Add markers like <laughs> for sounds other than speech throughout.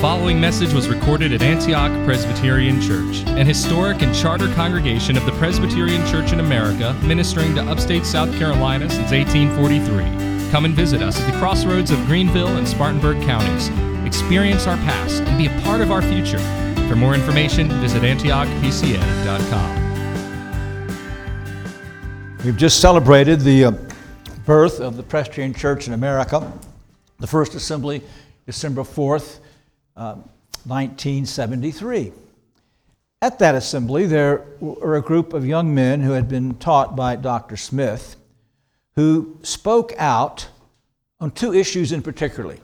following message was recorded at Antioch Presbyterian Church, an historic and charter congregation of the Presbyterian Church in America, ministering to upstate South Carolina since 1843. Come and visit us at the crossroads of Greenville and Spartanburg counties. Experience our past and be a part of our future. For more information, visit antiochpca.com. We've just celebrated the uh, birth of the Presbyterian Church in America, the first assembly, December 4th, uh, 1973. At that assembly, there were a group of young men who had been taught by Dr. Smith who spoke out on two issues in particular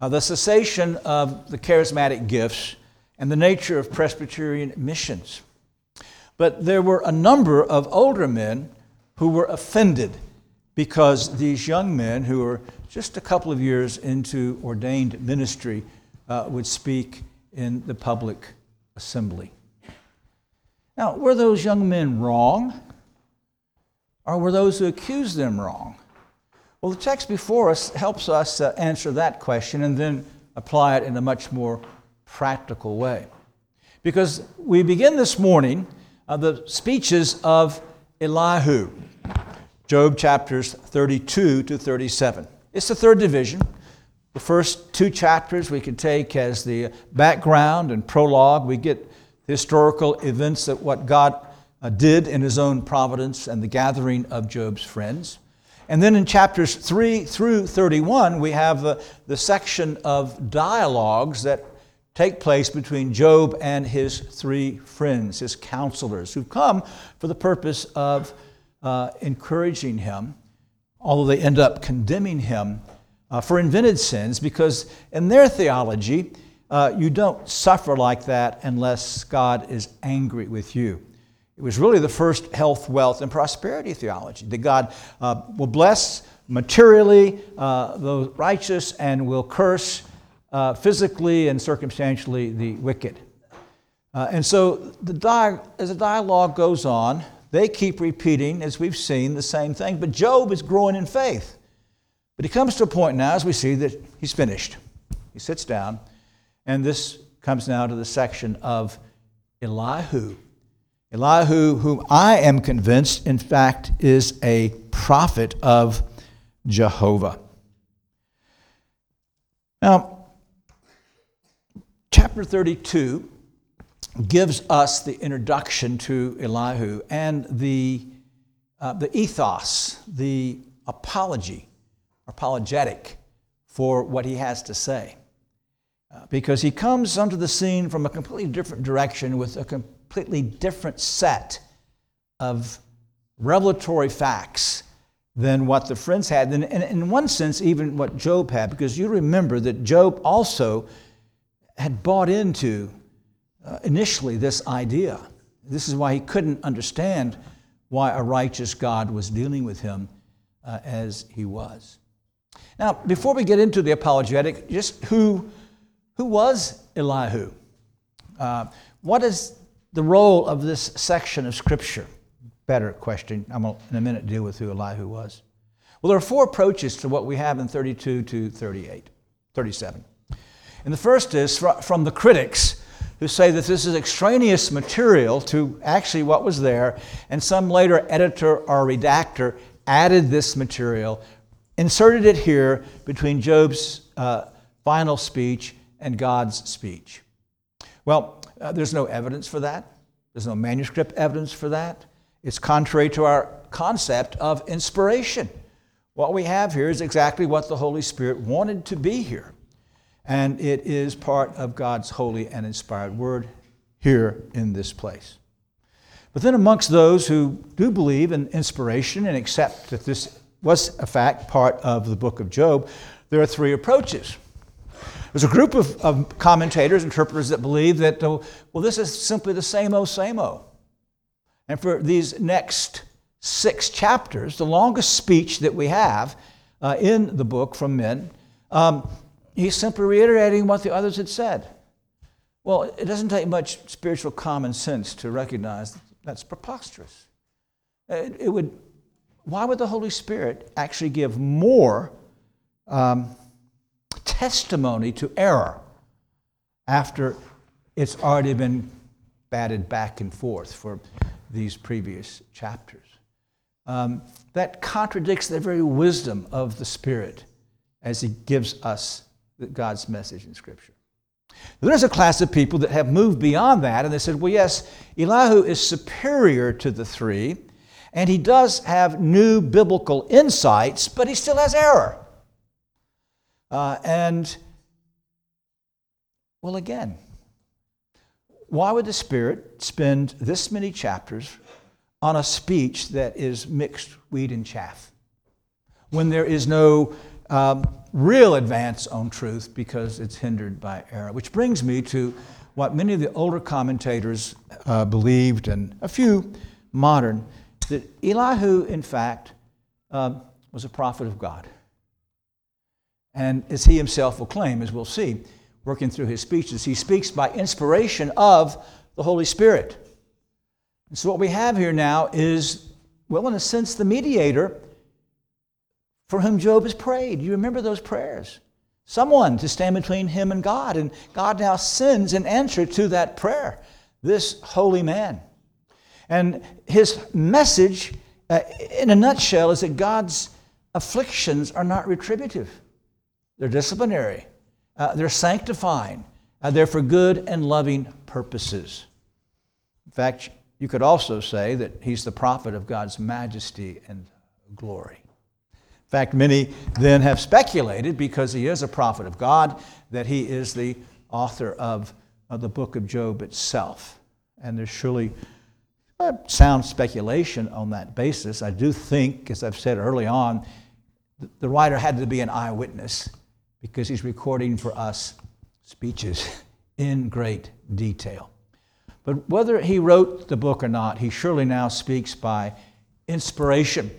uh, the cessation of the charismatic gifts and the nature of Presbyterian missions. But there were a number of older men who were offended because these young men, who were just a couple of years into ordained ministry, uh, would speak in the public assembly. Now, were those young men wrong? Or were those who accused them wrong? Well, the text before us helps us uh, answer that question and then apply it in a much more practical way. Because we begin this morning uh, the speeches of Elihu, Job chapters 32 to 37. It's the third division. The first two chapters we can take as the background and prologue. We get historical events of what God uh, did in His own providence and the gathering of Job's friends. And then in chapters 3 through 31, we have the, the section of dialogues that take place between Job and his three friends, his counselors, who've come for the purpose of uh, encouraging him, although they end up condemning him uh, for invented sins, because in their theology, uh, you don't suffer like that unless God is angry with you. It was really the first health, wealth, and prosperity theology that God uh, will bless materially uh, the righteous and will curse uh, physically and circumstantially the wicked. Uh, and so, the di- as the dialogue goes on, they keep repeating, as we've seen, the same thing. But Job is growing in faith. But he comes to a point now, as we see, that he's finished. He sits down, and this comes now to the section of Elihu. Elihu, whom I am convinced, in fact, is a prophet of Jehovah. Now, chapter 32 gives us the introduction to Elihu and the, uh, the ethos, the apology, apologetic for what he has to say. Uh, because he comes onto the scene from a completely different direction with a completely different set of revelatory facts than what the friends had. And in one sense, even what Job had, because you remember that Job also had bought into uh, initially this idea. This is why he couldn't understand why a righteous God was dealing with him uh, as he was. Now, before we get into the apologetic, just who, who was Elihu? Uh, what is the role of this section of Scripture? Better question. I'm going to, in a minute, deal with who Elihu was. Well, there are four approaches to what we have in 32 to 38, 37. And the first is from the critics who say that this is extraneous material to actually what was there, and some later editor or redactor added this material, inserted it here between Job's uh, final speech and God's speech. Well, uh, there's no evidence for that. There's no manuscript evidence for that. It's contrary to our concept of inspiration. What we have here is exactly what the Holy Spirit wanted to be here and it is part of God's holy and inspired word here in this place. But then, amongst those who do believe in inspiration and accept that this was, a fact, part of the book of Job, there are three approaches. There's a group of, of commentators, interpreters that believe that, uh, well, this is simply the same o, same o. And for these next six chapters, the longest speech that we have uh, in the book from men, um, He's simply reiterating what the others had said. Well, it doesn't take much spiritual common sense to recognize that that's preposterous. It, it would, why would the Holy Spirit actually give more um, testimony to error after it's already been batted back and forth for these previous chapters. Um, that contradicts the very wisdom of the Spirit as He gives us God's message in Scripture. There's a class of people that have moved beyond that, and they said, well, yes, Elihu is superior to the three, and he does have new biblical insights, but he still has error. Uh, and, well, again, why would the Spirit spend this many chapters on a speech that is mixed wheat and chaff when there is no um, real advance on truth because it's hindered by error? Which brings me to what many of the older commentators uh, believed, and a few modern, that Elihu, in fact, um, was a prophet of God. And as he himself will claim, as we'll see, working through his speeches, he speaks by inspiration of the Holy Spirit. And so, what we have here now is, well, in a sense, the mediator for whom Job has prayed. You remember those prayers? Someone to stand between him and God. And God now sends an answer to that prayer this holy man. And his message, uh, in a nutshell, is that God's afflictions are not retributive. They're disciplinary, uh, they're sanctifying, uh, they're for good and loving purposes. In fact, you could also say that he's the prophet of God's majesty and glory. In fact, many then have speculated, because he is a prophet of God, that he is the author of, of the book of Job itself. And there's surely sound speculation on that basis. I do think, as I've said early on, the writer had to be an eyewitness because he's recording for us speeches <laughs> in great detail. But whether he wrote the book or not, he surely now speaks by inspiration.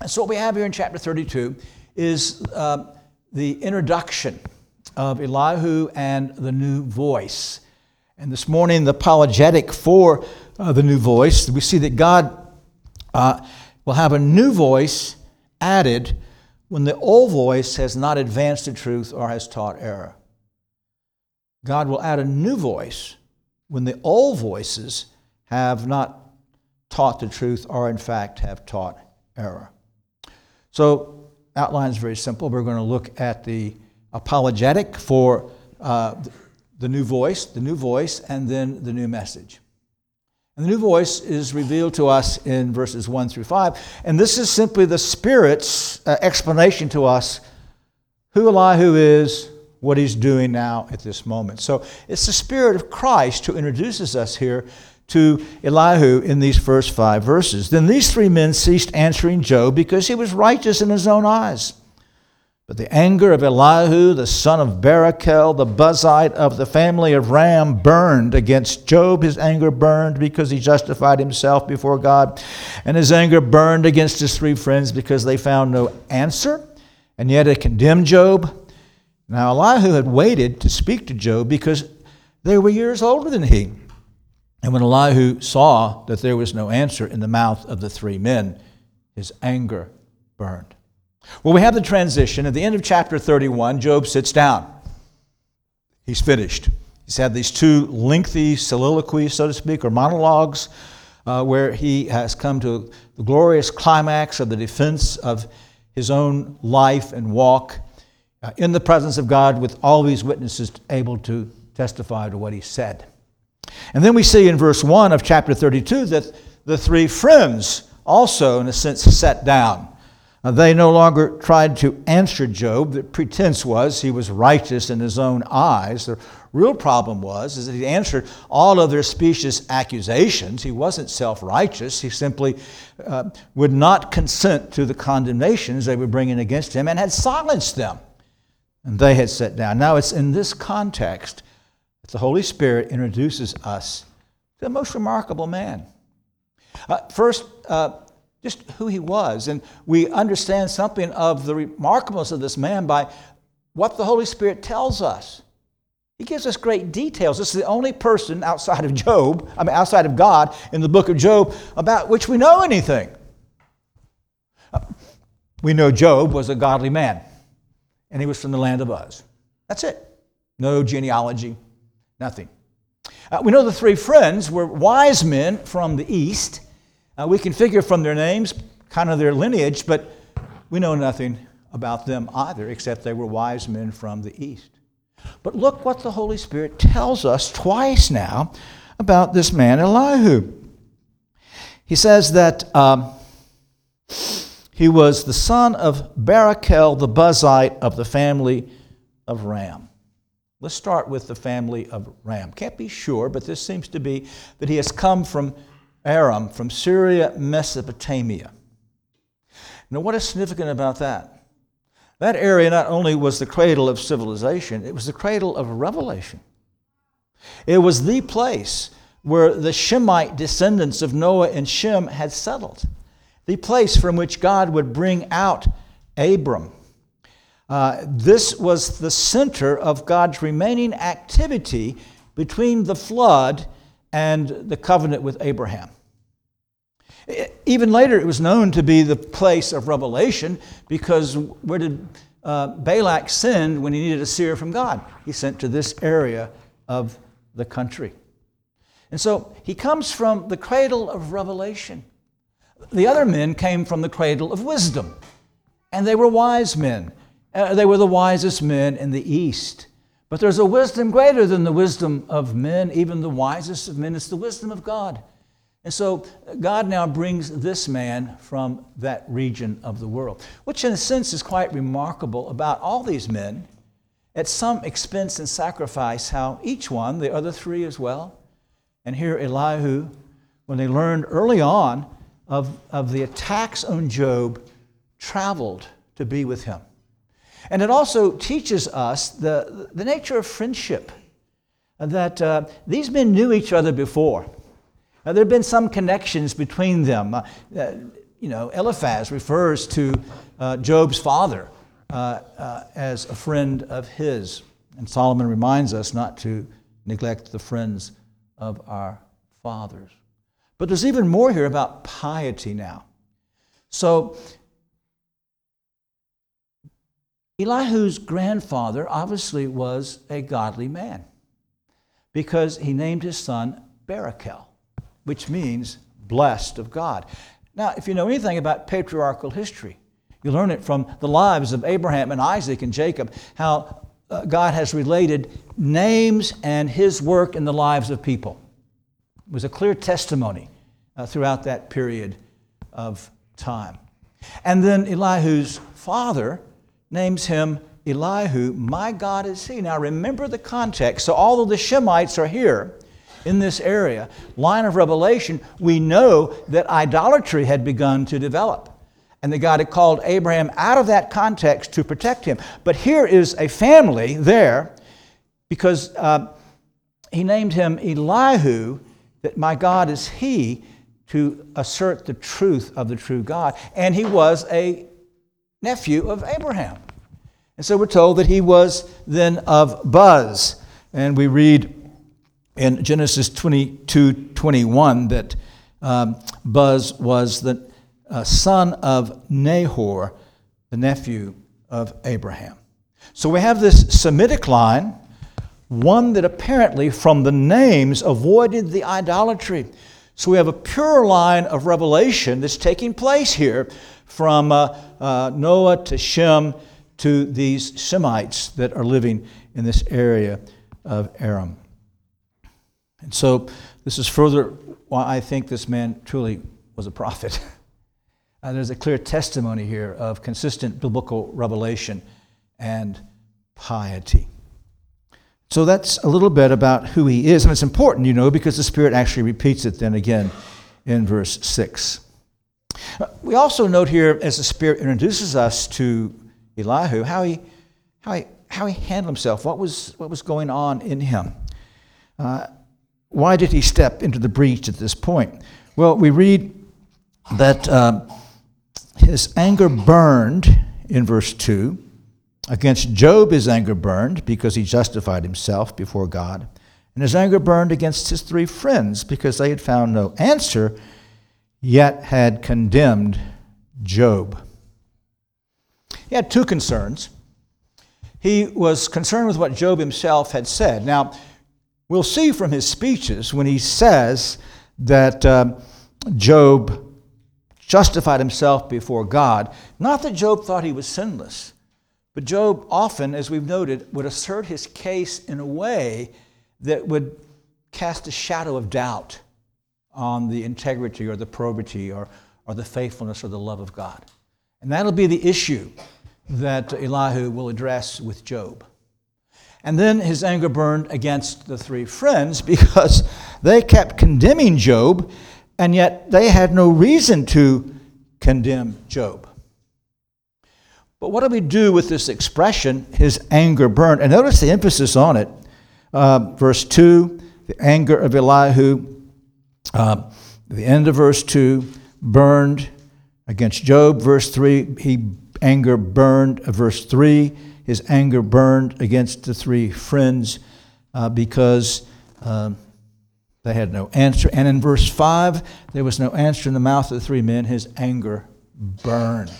And so, what we have here in chapter 32 is uh, the introduction of Elihu and the new voice. And this morning, the apologetic for uh, the new voice, we see that God uh, will have a new voice added when the old voice has not advanced the truth or has taught error. God will add a new voice when the old voices have not taught the truth or, in fact, have taught error. So, outline is very simple. We're going to look at the apologetic for uh, the new voice, the new voice, and then the new message. And the new voice is revealed to us in verses 1 through 5. And this is simply the Spirit's uh, explanation to us who Elihu is, what he's doing now at this moment. So it's the Spirit of Christ who introduces us here to Elihu in these first five verses. Then these three men ceased answering Job because he was righteous in his own eyes. But the anger of Elihu, the son of Barachel, the Buzite of the family of Ram, burned against Job. His anger burned because he justified himself before God. And his anger burned against his three friends because they found no answer. And yet it condemned Job. Now Elihu had waited to speak to Job because they were years older than he. And when Elihu saw that there was no answer in the mouth of the three men, his anger burned. Well, we have the transition. At the end of chapter 31, Job sits down. He's finished. He's had these two lengthy soliloquies, so to speak, or monologues, uh, where he has come to the glorious climax of the defense of his own life and walk uh, in the presence of God with all these witnesses able to testify to what he said. And then we see in verse 1 of chapter 32 that the three friends also, in a sense, sat down. They no longer tried to answer Job. The pretense was he was righteous in his own eyes. The real problem was is that he answered all of their specious accusations. He wasn't self-righteous. He simply uh, would not consent to the condemnations they were bringing against him and had silenced them. And they had sat down. Now it's in this context that the Holy Spirit introduces us to the most remarkable man. Uh, first, uh, just who he was. And we understand something of the remarkableness of this man by what the Holy Spirit tells us. He gives us great details. This is the only person outside of Job, I mean, outside of God, in the book of Job, about which we know anything. We know Job was a godly man, and he was from the land of Uz. That's it. No genealogy, Nothing. Uh, we know the three friends were wise men from the east. Uh, we can figure from their names, kind of their lineage, but we know nothing about them either, except they were wise men from the east. But look what the Holy Spirit tells us twice now about this man Elihu. He says that um, he was the son of Barachel the Buzite of the family of Ram. Let's start with the family of Ram. Can't be sure, but this seems to be that he has come from Aram, from Syria, Mesopotamia. Now, what is significant about that? That area not only was the cradle of civilization, it was the cradle of revelation. It was the place where the Shemite descendants of Noah and Shem had settled, the place from which God would bring out Abram. Uh, this was the center of God's remaining activity between the flood and the covenant with Abraham. Even later, it was known to be the place of revelation because where did uh, Balak send when he needed a seer from God? He sent to this area of the country. And so he comes from the cradle of revelation. The other men came from the cradle of wisdom, and they were wise men. Uh, they were the wisest men in the East. But there's a wisdom greater than the wisdom of men, even the wisest of men. It's the wisdom of God. And so God now brings this man from that region of the world, which in a sense is quite remarkable about all these men, at some expense and sacrifice, how each one, the other three as well, and here Elihu, when they learned early on of, of the attacks on Job, traveled to be with him. And it also teaches us the, the nature of friendship, that uh, these men knew each other before. Now, there have been some connections between them. Uh, you know, Eliphaz refers to uh, Job's father uh, uh, as a friend of his. And Solomon reminds us not to neglect the friends of our fathers. But there's even more here about piety now. So, Elihu's grandfather obviously was a godly man because he named his son Barachel which means blessed of God. Now, if you know anything about patriarchal history, you learn it from the lives of Abraham and Isaac and Jacob, how uh, God has related names and his work in the lives of people. It was a clear testimony uh, throughout that period of time. And then Elihu's father names him Elihu, my God is he. Now remember the context. So, although the Shemites are here, in this area, line of revelation, we know that idolatry had begun to develop. And that God had called Abraham out of that context to protect him. But here is a family there because uh, he named him Elihu, that my God is he, to assert the truth of the true God. And he was a nephew of Abraham. And so we're told that he was then of Buz. And we read in Genesis 22 21 that um, Buz was the uh, son of Nahor, the nephew of Abraham. So we have this Semitic line, one that apparently from the names avoided the idolatry. So we have a pure line of revelation that's taking place here from uh, uh, Noah to Shem to these Semites that are living in this area of Aram. And so this is further why I think this man truly was a prophet. <laughs> uh, there's a clear testimony here of consistent biblical revelation and piety. So that's a little bit about who he is. And it's important, you know, because the Spirit actually repeats it then again in verse 6. Uh, we also note here, as the Spirit introduces us to Elihu, how he, how he, how he handled himself, what was, what was going on in him. Uh, why did he step into the breach at this point? Well, we read that uh, his anger burned in verse 2. Against Job, his anger burned because he justified himself before God. And his anger burned against his three friends because they had found no answer, yet had condemned Job. He had two concerns. He was concerned with what Job himself had said. Now, we'll see from his speeches when he says that um, Job justified himself before God. Not that Job thought he was sinless, but Job often, as we've noted, would assert his case in a way that would cast a shadow of doubt on the integrity or the probity or, or the faithfulness or the love of God. And that'll be the issue that Elihu will address with Job. And then his anger burned against the three friends <laughs> because they kept condemning Job, and yet they had no reason to condemn Job. But what do we do with this expression, his anger burned? And notice the emphasis on it. Uh, verse 2, the anger of Elihu. Uh, the end of verse 2, burned against Job. Verse 3, he anger burned. Verse 3, his anger burned against the three friends uh, because um, they had no answer. And in verse 5, there was no answer in the mouth of the three men. His anger burned.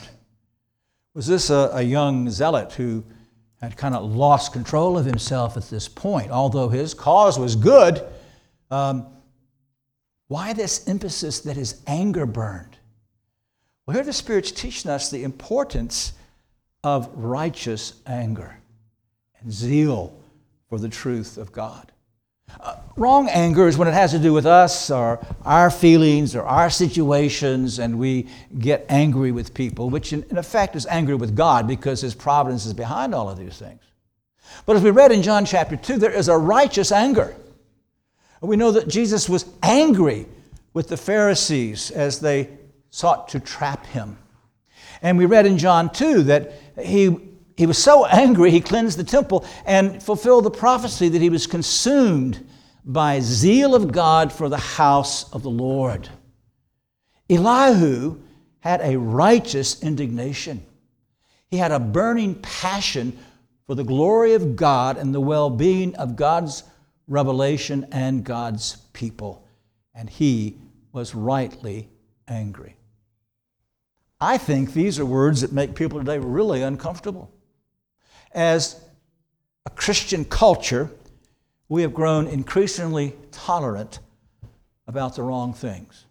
Was this a, a young zealot who had kind of lost control of himself at this point? Although his cause was good, um, why this emphasis that his anger burned? Well, here the Spirit's teaching us the importance of righteous anger and zeal for the truth of God. Uh, wrong anger is when it has to do with us or our feelings or our situations, and we get angry with people, which in, in effect is angry with God because His providence is behind all of these things. But as we read in John chapter 2, there is a righteous anger. We know that Jesus was angry with the Pharisees as they sought to trap him. And we read in John 2 that he he was so <laughs> angry, he cleansed the temple and fulfilled the prophecy that he was consumed by zeal of God for the house of the Lord. Elihu had a righteous indignation. He had a burning passion for the glory of God and the well being of God's revelation and God's people. And he was rightly angry. I think these are words that make people today really uncomfortable as a Christian culture, we have grown increasingly tolerant about the wrong things.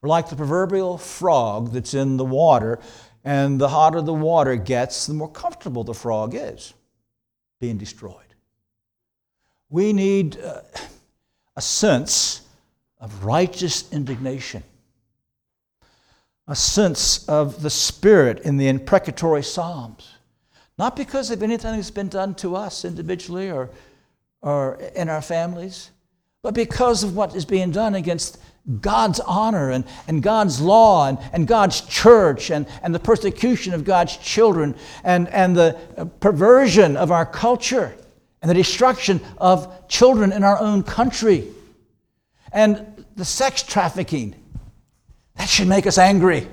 We're like the proverbial frog that's in the water, and the hotter the water gets, the more comfortable the frog is being destroyed. We need uh, a sense of righteous indignation, a sense of the Spirit in the imprecatory Psalms not because of anything that's been done to us individually or, or in our families, but because of what is being done against God's honor and, and God's law and, and God's church and, and the persecution of God's children and, and the perversion of our culture and the destruction of children in our own country and the sex trafficking. That should make us angry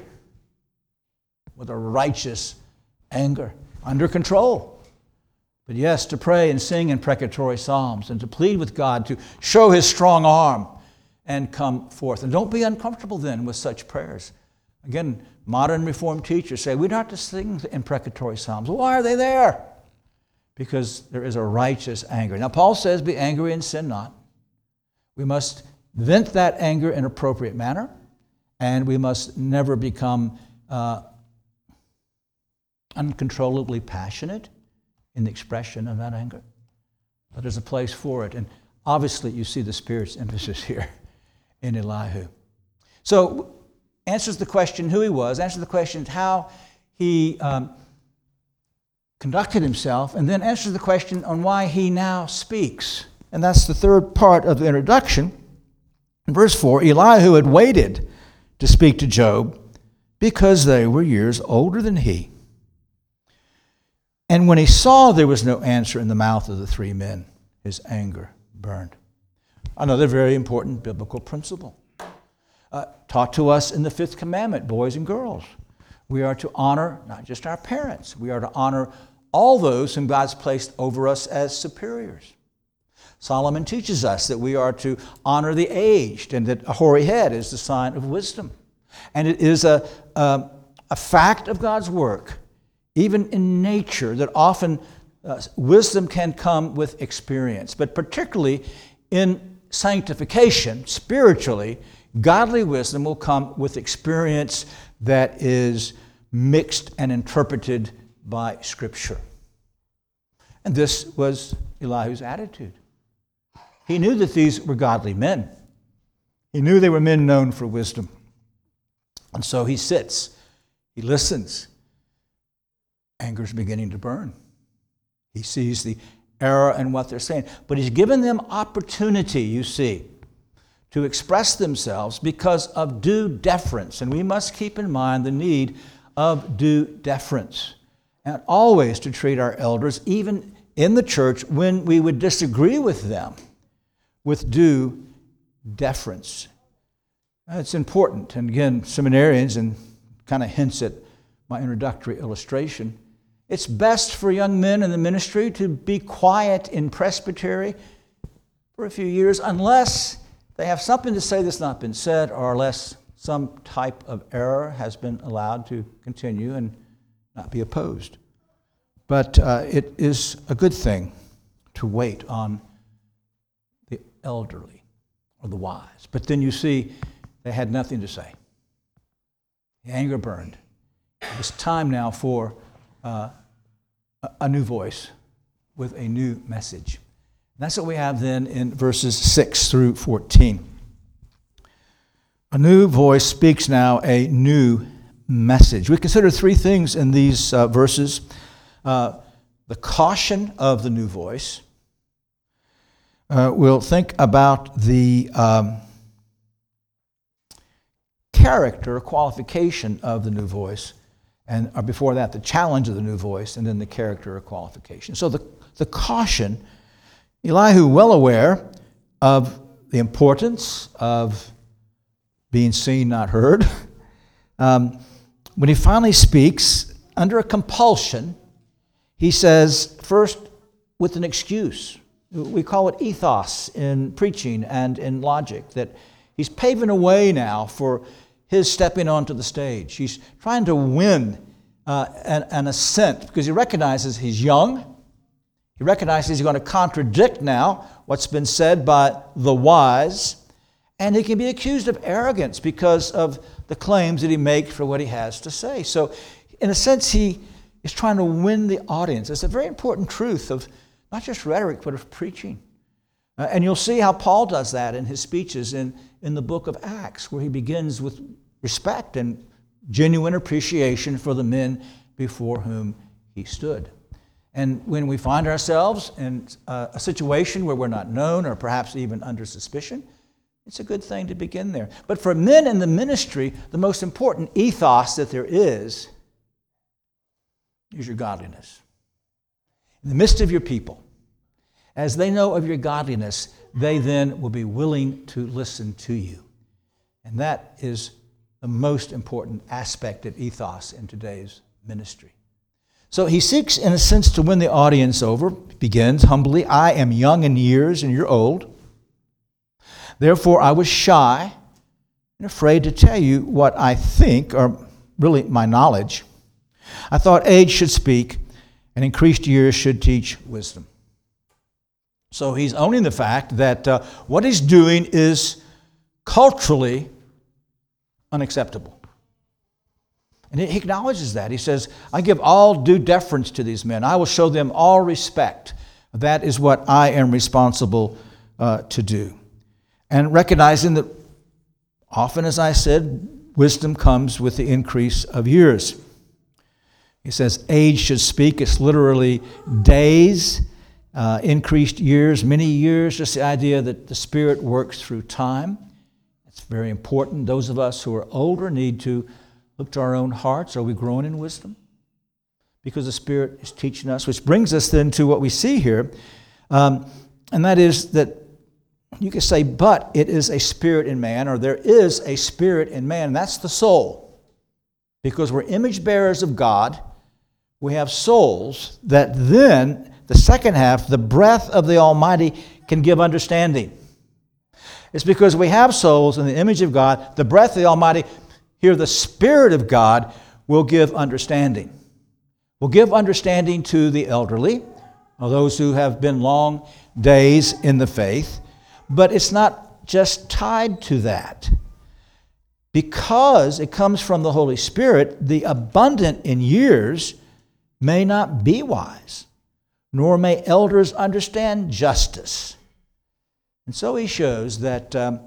with a righteous anger under control. But yes, to pray and sing imprecatory psalms and to plead with God to show his strong arm and come forth. And don't be uncomfortable then with such prayers. Again, modern Reformed teachers say we don't have to sing imprecatory psalms. Why are they there? Because there is a righteous anger. Now, Paul says, Be angry and sin not. We must vent that anger in appropriate manner, and we must never become uh, uncontrollably passionate in the expression of that anger. But there's a place for it. And obviously, you see the Spirit's emphasis <laughs> here in Elihu. So, answers the question who he was, answers the question how he um, conducted himself, and then answers the question on why he now speaks. And that's the third part of the introduction. In verse 4, Elihu had waited to speak to Job because they were years older than he. And when he saw there was no answer in the mouth of the three men, his anger burned. Another very important biblical principle uh, taught to us in the fifth commandment, boys and girls. We are to honor not just our parents, we are to honor all those whom God's placed over us as superiors. Solomon teaches us that we are to honor the aged and that a hoary head is the sign of wisdom. And it is a, a, a fact of God's work even in nature, that often uh, wisdom can come with experience, but particularly in sanctification, spiritually, godly wisdom will come with experience that is mixed and interpreted by Scripture. And this was Elihu's attitude. He knew that these were godly men. He knew they were men known for wisdom. And so he sits, he listens. Anger's beginning to burn. He sees the error in what they're saying. But he's given them opportunity, you see, to express themselves because of due deference. And we must keep in mind the need of due deference. And always to treat our elders, even in the church, when we would disagree with them, with due deference. It's important. And again, seminarians, and kind of hints at my introductory illustration, it's best for young men in the ministry to be quiet in presbytery for a few years unless they have something to say that's not been said or unless some type of error has been allowed to continue and not be opposed. But uh, it is a good thing to wait on the elderly or the wise. But then you see, they had nothing to say. The anger burned. It was time now for uh, a new voice with a new message. That's what we have then in verses 6 through 14. A new voice speaks now a new message. We consider three things in these uh, verses uh, the caution of the new voice. Uh, we'll think about the um, character, qualification of the new voice and or before that, the challenge of the new voice, and then the character qualification. So the, the caution, Elihu, well aware of the importance of being seen, not heard, <laughs> um, when he finally speaks under a compulsion, he says, first, with an excuse. We call it ethos in preaching and in logic, that he's paving a way now for his stepping onto the stage. He's trying to win uh, an, an assent because he recognizes he's young. He recognizes he's going to contradict now what's been said by the wise. And he can be accused of arrogance because of the claims that he makes for what he has to say. So, in a sense, he is trying to win the audience. It's a very important truth of not just rhetoric, but of preaching. Uh, and you'll see how Paul does that in his speeches in, in the book of Acts, where he begins with respect and genuine appreciation for the men before whom he stood. And when we find ourselves in a situation where we're not known or perhaps even under suspicion, it's a good thing to begin there. But for men in the ministry, the most important ethos that there is is your godliness. In the midst of your people, as they know of your godliness, they then will be willing to listen to you. And that is the most important aspect of ethos in today's ministry. So he seeks, in a sense, to win the audience over. Begins humbly I am young in years, and you're old. Therefore, I was shy and afraid to tell you what I think, or really my knowledge. I thought age should speak, and increased years should teach wisdom. So he's owning the fact that uh, what he's doing is culturally unacceptable. And he acknowledges that. He says, I give all due deference to these men. I will show them all respect. That is what I am responsible uh, to do. And recognizing that often, as I said, wisdom comes with the increase of years. He says, age should speak. It's literally days, uh, increased years, many years, just the idea that the Spirit works through time. It's very important. Those of us who are older need to look to our own hearts. Are we growing in wisdom? Because the Spirit is teaching us, which brings us then to what we see here, um, and that is that you could say, but it is a spirit in man, or there is a spirit in man, that's the soul. Because we're image bearers of God, we have souls that then, the second half, the breath of the Almighty can give understanding. It's because we have souls in the image of God, the breath of the Almighty. Here, the Spirit of God will give understanding. Will give understanding to the elderly, or those who have been long days in the faith. But it's not just tied to that. Because it comes from the Holy Spirit, the abundant in years may not be wise, nor may elders understand justice. And so he shows that, um,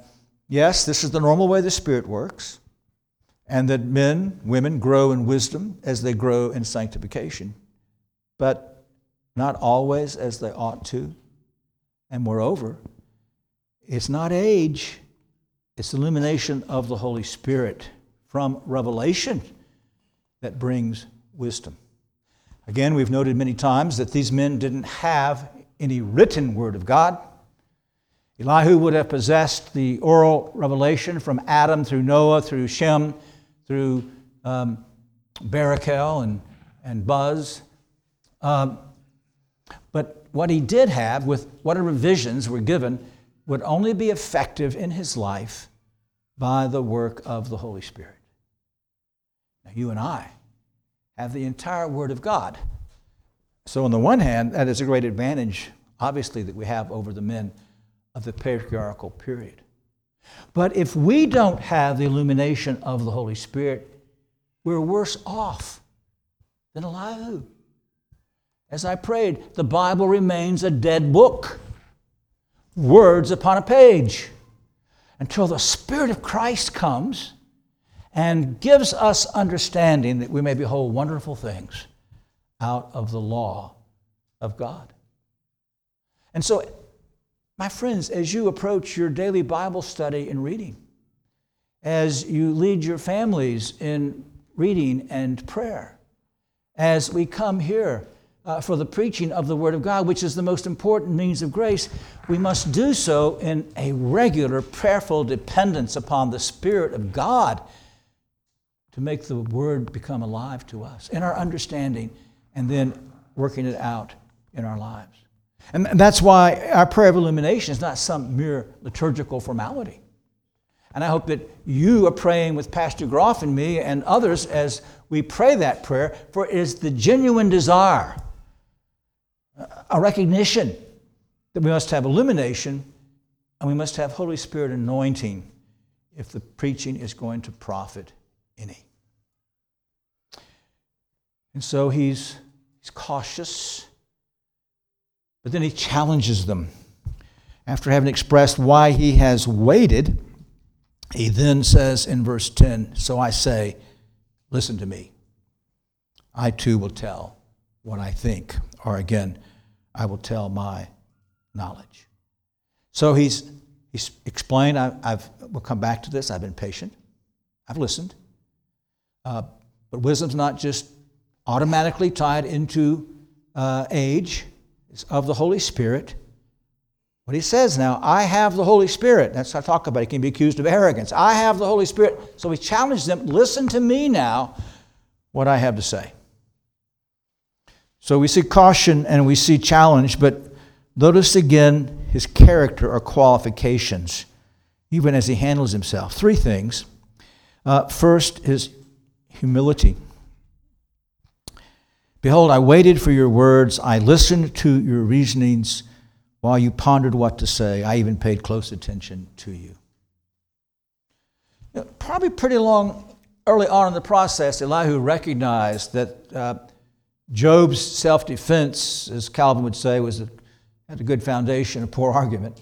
yes, this is the normal way the Spirit works, and that men, women grow in wisdom as they grow in sanctification, but not always as they ought to. And moreover, it's not age, it's illumination of the Holy Spirit from revelation that brings wisdom. Again, we've noted many times that these men didn't have any written word of God. Elihu would have possessed the oral revelation from Adam through Noah, through Shem, through um, Barachel and, and Buz. Um, but what he did have, with whatever visions were given, would only be effective in his life by the work of the Holy Spirit. Now, you and I have the entire Word of God. So, on the one hand, that is a great advantage, obviously, that we have over the men of the patriarchal period. But if we don't have the illumination of the Holy Spirit, we're worse off than Elihu. As I prayed, the Bible remains a dead book, words upon a page, until the Spirit of Christ comes and gives us understanding that we may behold wonderful things out of the law of God. And so, my friends, as you approach your daily Bible study and reading, as you lead your families in reading and prayer, as we come here uh, for the preaching of the Word of God, which is the most important means of grace, we must do so in a regular, prayerful dependence upon the Spirit of God to make the word become alive to us in our understanding and then working it out in our lives. And that's why our prayer of illumination is not some mere liturgical formality. And I hope that you are praying with Pastor Groff and me and others as we pray that prayer, for it is the genuine desire, a recognition that we must have illumination and we must have Holy Spirit anointing if the preaching is going to profit any. And so he's, he's cautious, but then he challenges them. After having expressed why he has waited, he then says in verse 10 So I say, listen to me. I too will tell what I think, or again, I will tell my knowledge. So he's, he's explained, I, have we'll come back to this, I've been patient, I've listened. Uh, but wisdom's not just automatically tied into uh, age, it's of the Holy Spirit. What he says now, I have the Holy Spirit. That's what I talk about. It. He can be accused of arrogance. I have the Holy Spirit. So he challenges them listen to me now, what I have to say. So we see caution and we see challenge, but notice again his character or qualifications, even as he handles himself. Three things. Uh, first, his humility. Behold, I waited for your words. I listened to your reasonings while you pondered what to say. I even paid close attention to you. Probably pretty long, early on in the process, Elihu recognized that uh, Job's self defense, as Calvin would say, was a, had a good foundation, a poor argument.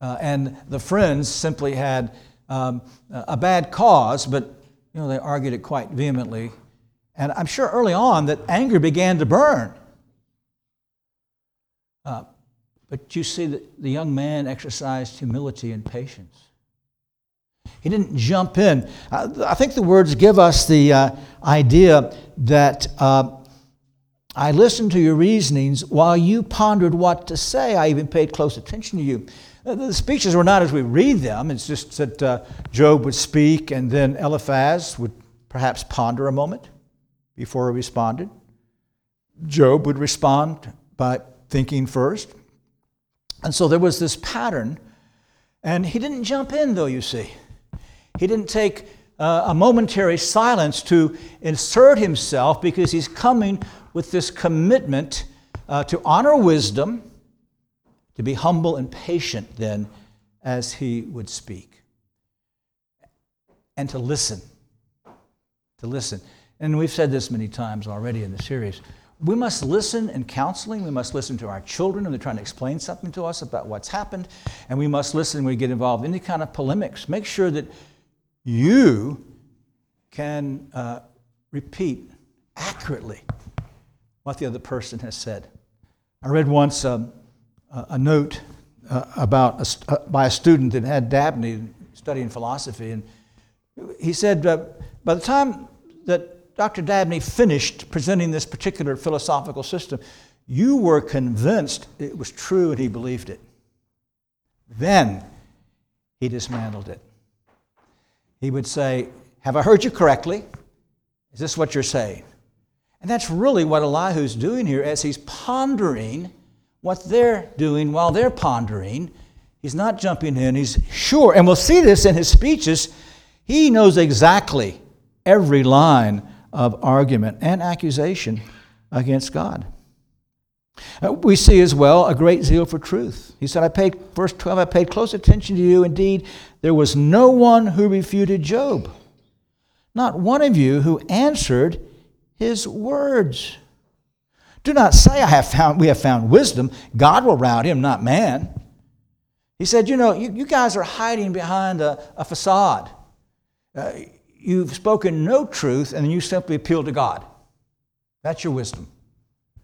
Uh, and the friends simply had um, a bad cause, but you know, they argued it quite vehemently and I'm sure early on that anger began to burn. Uh, but you see that the young man exercised humility and patience. He didn't jump in. I think the words give us the uh, idea that uh, I listened to your reasonings while you pondered what to say. I even paid close attention to you. Uh, the speeches were not as we read them. It's just that uh, Job would speak and then Eliphaz would perhaps ponder a moment before he responded. Job would respond by thinking first. And so there was this pattern. And he didn't jump in, though, you see. He didn't take uh, a momentary silence to insert himself because he's coming with this commitment uh, to honor wisdom, to be humble and patient then as he would speak. And to listen. To listen. And we've said this many times already in the series. We must listen in counseling. We must listen to our children when they're trying to explain something to us about what's happened. And we must listen when we get involved in any kind of polemics. Make sure that you can uh, repeat accurately what the other person has said. I read once um, a note uh, about a, uh, by a student that had Dabney studying philosophy, and he said uh, by the time that Dr. Dabney finished presenting this particular philosophical system, you were convinced it was true and he believed it. Then he dismantled it. He would say, Have I heard you correctly? Is this what you're saying? And that's really what Elihu's doing here as he's pondering what they're doing while they're pondering. He's not jumping in, he's sure. And we'll see this in his speeches. He knows exactly every line of argument and accusation against God. Uh, we see as well a great zeal for truth. He said, I paid, verse 12, I paid close attention to you. Indeed, there was no one who refuted Job, not one of you who answered his words. Do not say I have found, we have found wisdom. God will rout him, not man. He said, You know, you, you guys are hiding behind a, a facade. Uh, you've spoken no truth, and you simply appeal to God. That's your wisdom.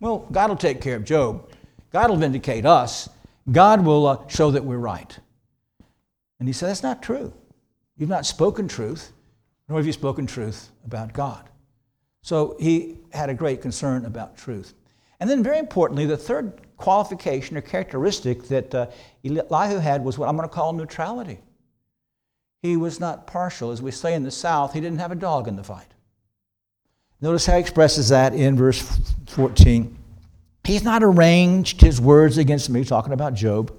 Well, God will take care of Job. God will vindicate us. God will uh, show that we're right. And he said, That's not true. You've not spoken truth, nor have you spoken truth about God. So he had a great concern about truth. And then, very importantly, the third qualification or characteristic that uh, Elihu had was what I'm going to call neutrality. He was not partial. As we say in the South, he didn't have a dog in the fight. Notice how he expresses that in verse 14. He's not arranged his words against me, talking about Job,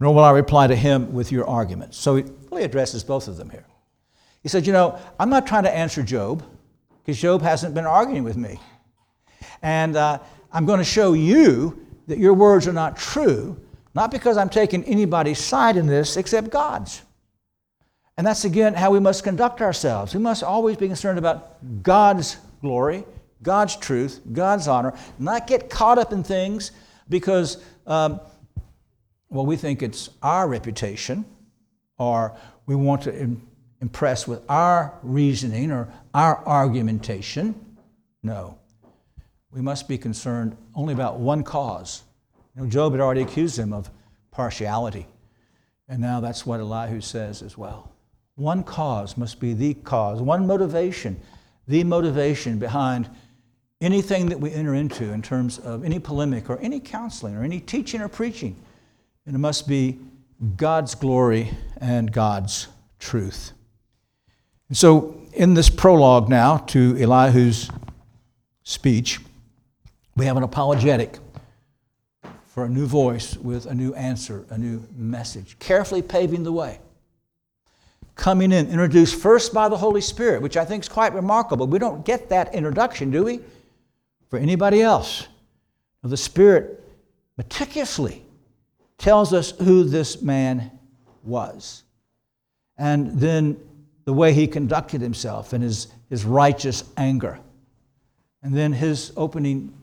nor will I reply to him with your arguments. So he really addresses both of them here. He said, You know, I'm not trying to answer Job because Job hasn't been arguing with me. And uh, I'm going to show you that your words are not true, not because I'm taking anybody's side in this except God's. And that's again how we must conduct ourselves. We must always be concerned about God's glory, God's truth, God's honor, not get caught up in things because, um, well, we think it's our reputation or we want to Im- impress with our reasoning or our argumentation. No we must be concerned only about one cause. You know, Job had already accused him of partiality. And now that's what Elihu says as well. One cause must be the cause, one motivation, the motivation behind anything that we enter into in terms of any polemic or any counseling or any teaching or preaching. And it must be God's glory and God's truth. And so, in this prologue now to Elihu's speech, we have an apologetic for a new voice with a new answer, a new message, carefully paving the way. Coming in, introduced first by the Holy Spirit, which I think is quite remarkable. We don't get that introduction, do we? For anybody else. The Spirit meticulously tells us who this man was. And then the way he conducted himself and his, his righteous anger. And then his opening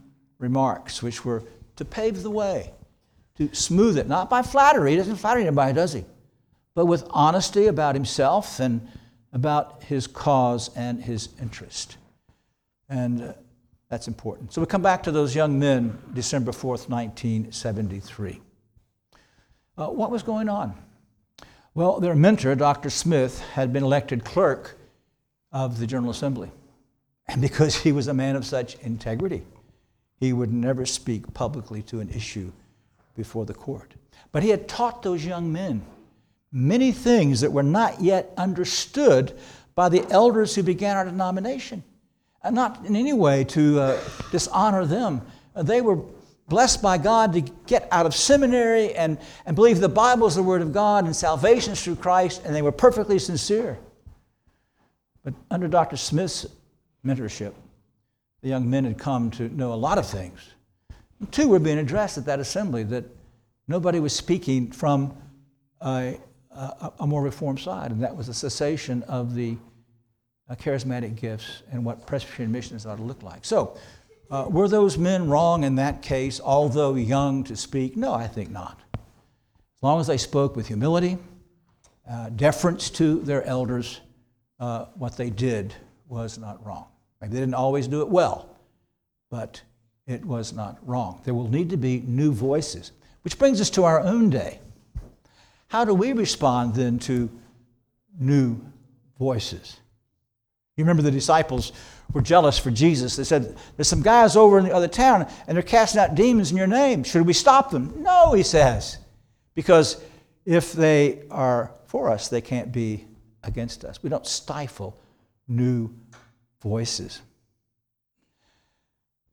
remarks, which were to pave the way, to smooth it, not by flattery. He doesn't flatter anybody, does he? But with honesty about himself and about his cause and his interest. And uh, that's important. So we come back to those young men, December 4th, 1973. Uh, what was going on? Well, their mentor, Dr. Smith, had been elected clerk of the General Assembly. And because he was a man of such integrity, he would never speak publicly to an issue before the court. But he had taught those young men many things that were not yet understood by the elders who began our denomination. And not in any way to uh, dishonor them. They were blessed by God to get out of seminary and, and believe the Bible is the Word of God and salvation is through Christ, and they were perfectly sincere. But under Dr. Smith's mentorship, the young men had come to know a lot of things. Two were being addressed at that assembly that nobody was speaking from a, a, a more reformed side, and that was the cessation of the uh, charismatic gifts and what Presbyterian missions ought to look like. So, uh, were those men wrong in that case, although young to speak? No, I think not. As long as they spoke with humility, uh, deference to their elders, uh, what they did was not wrong. Maybe they didn't always do it well, but it was not wrong. There will need to be new voices, which brings us to our own day. How do we respond then to new voices? You remember the disciples were jealous for Jesus. They said, There's some guys over in the other town and they're casting out demons in your name. Should we stop them? No, he says, because if they are for us, they can't be against us. We don't stifle new voices.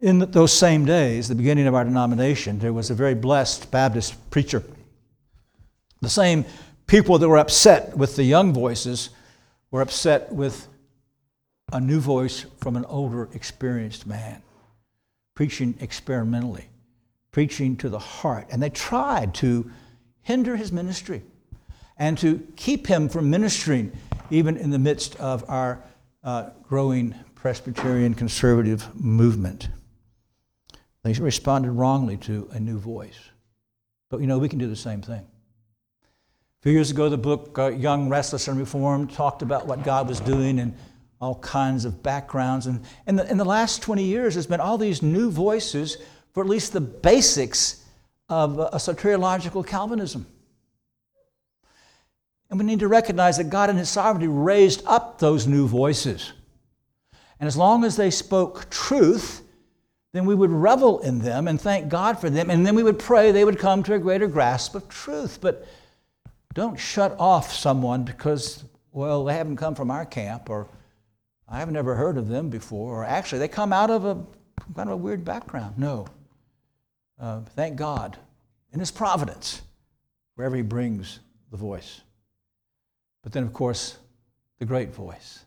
In those same days, the beginning of our denomination, there was a very blessed Baptist preacher. The same people that were upset with the young voices were upset with a new voice from an older, experienced man, preaching experimentally, preaching to the heart. And they tried to hinder his ministry and to keep him from ministering even in the midst of our uh, growing Presbyterian conservative movement. They responded wrongly to a new voice. But you know, we can do the same thing. A few years ago, the book uh, Young, Restless, and Reformed talked about what God was doing and all kinds of backgrounds. And in the, in the last 20 years, there's been all these new voices for at least the basics of a soteriological Calvinism. And we need to recognize that God in His sovereignty raised up those new voices. And as long as they spoke truth, then we would revel in them and thank God for them, and then we would pray they would come to a greater grasp of truth. But don't shut off someone because, well, they haven't come from our camp, or I've never heard of them before, or actually, they come out of a kind of a weird background. No. Uh, thank God in His providence, wherever He brings the voice. But then, of course, the great voice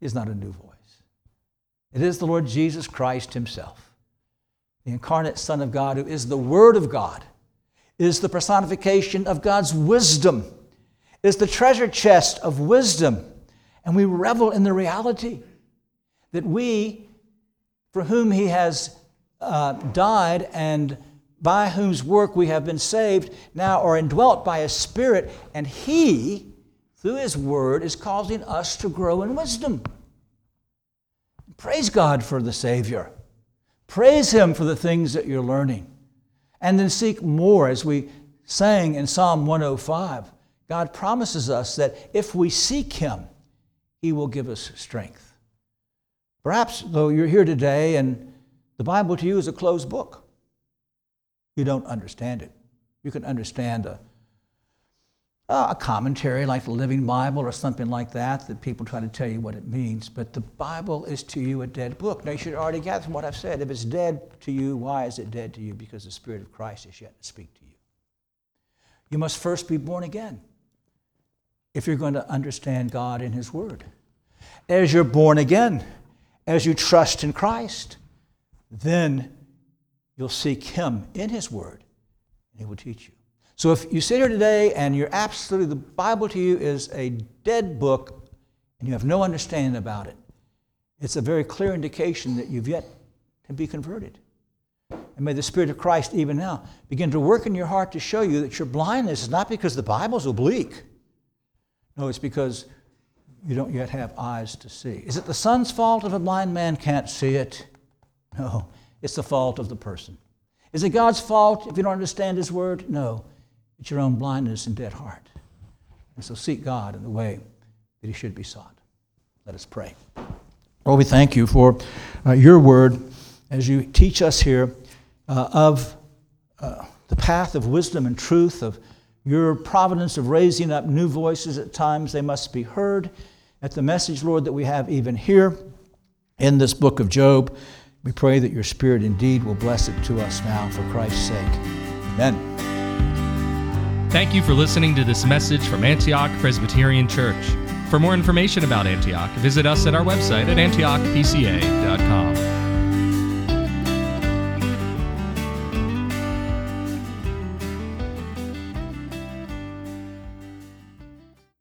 is not a new voice. It is the Lord Jesus Christ Himself, the incarnate Son of God, who is the Word of God, is the personification of God's wisdom, is the treasure chest of wisdom. And we revel in the reality that we, for whom He has uh, died and by whose work we have been saved, now are indwelt by His Spirit, and He through His Word, is causing us to grow in wisdom. Praise God for the Savior. Praise Him for the things that you're learning. And then seek more, as we sang in Psalm 105. God promises us that if we seek Him, He will give us strength. Perhaps, though you're here today and the Bible to you is a closed book, you don't understand it. You can understand a uh, a commentary like the Living Bible or something like that, that people try to tell you what it means. But the Bible is to you a dead book. Now, you should already gather from what I've said. If it's dead to you, why is it dead to you? Because the Spirit of Christ is yet to speak to you. You must first be born again if you're going to understand God and His Word. As you're born again, as you trust in Christ, then you'll seek Him in His Word, and He will teach you. So if you sit here today and you're absolutely, the Bible to you is a dead book and you have no understanding about it, it's a very clear indication that you've yet to be converted. And may the Spirit of Christ, even now, begin to work in your heart to show you that your blindness is not because the Bible's oblique. No, it's because you don't yet have eyes to see. Is it the sun's fault if a blind man can't see it? No, it's the fault of the person. Is it God's fault if you don't understand His Word? No, it's your own blindness and dead heart. And so seek God in the way that He should be sought. Let us pray. Lord, we thank you for uh, your word as you teach us here uh, of uh, the path of wisdom and truth, of your providence of raising up new voices at times they must be heard. At the message, Lord, that we have even here in this book of Job, we pray that your Spirit indeed will bless it to us now for Christ's sake. Amen. Thank you for listening to this message from Antioch Presbyterian Church. For more information about Antioch, visit us at our website at antiochpca.com.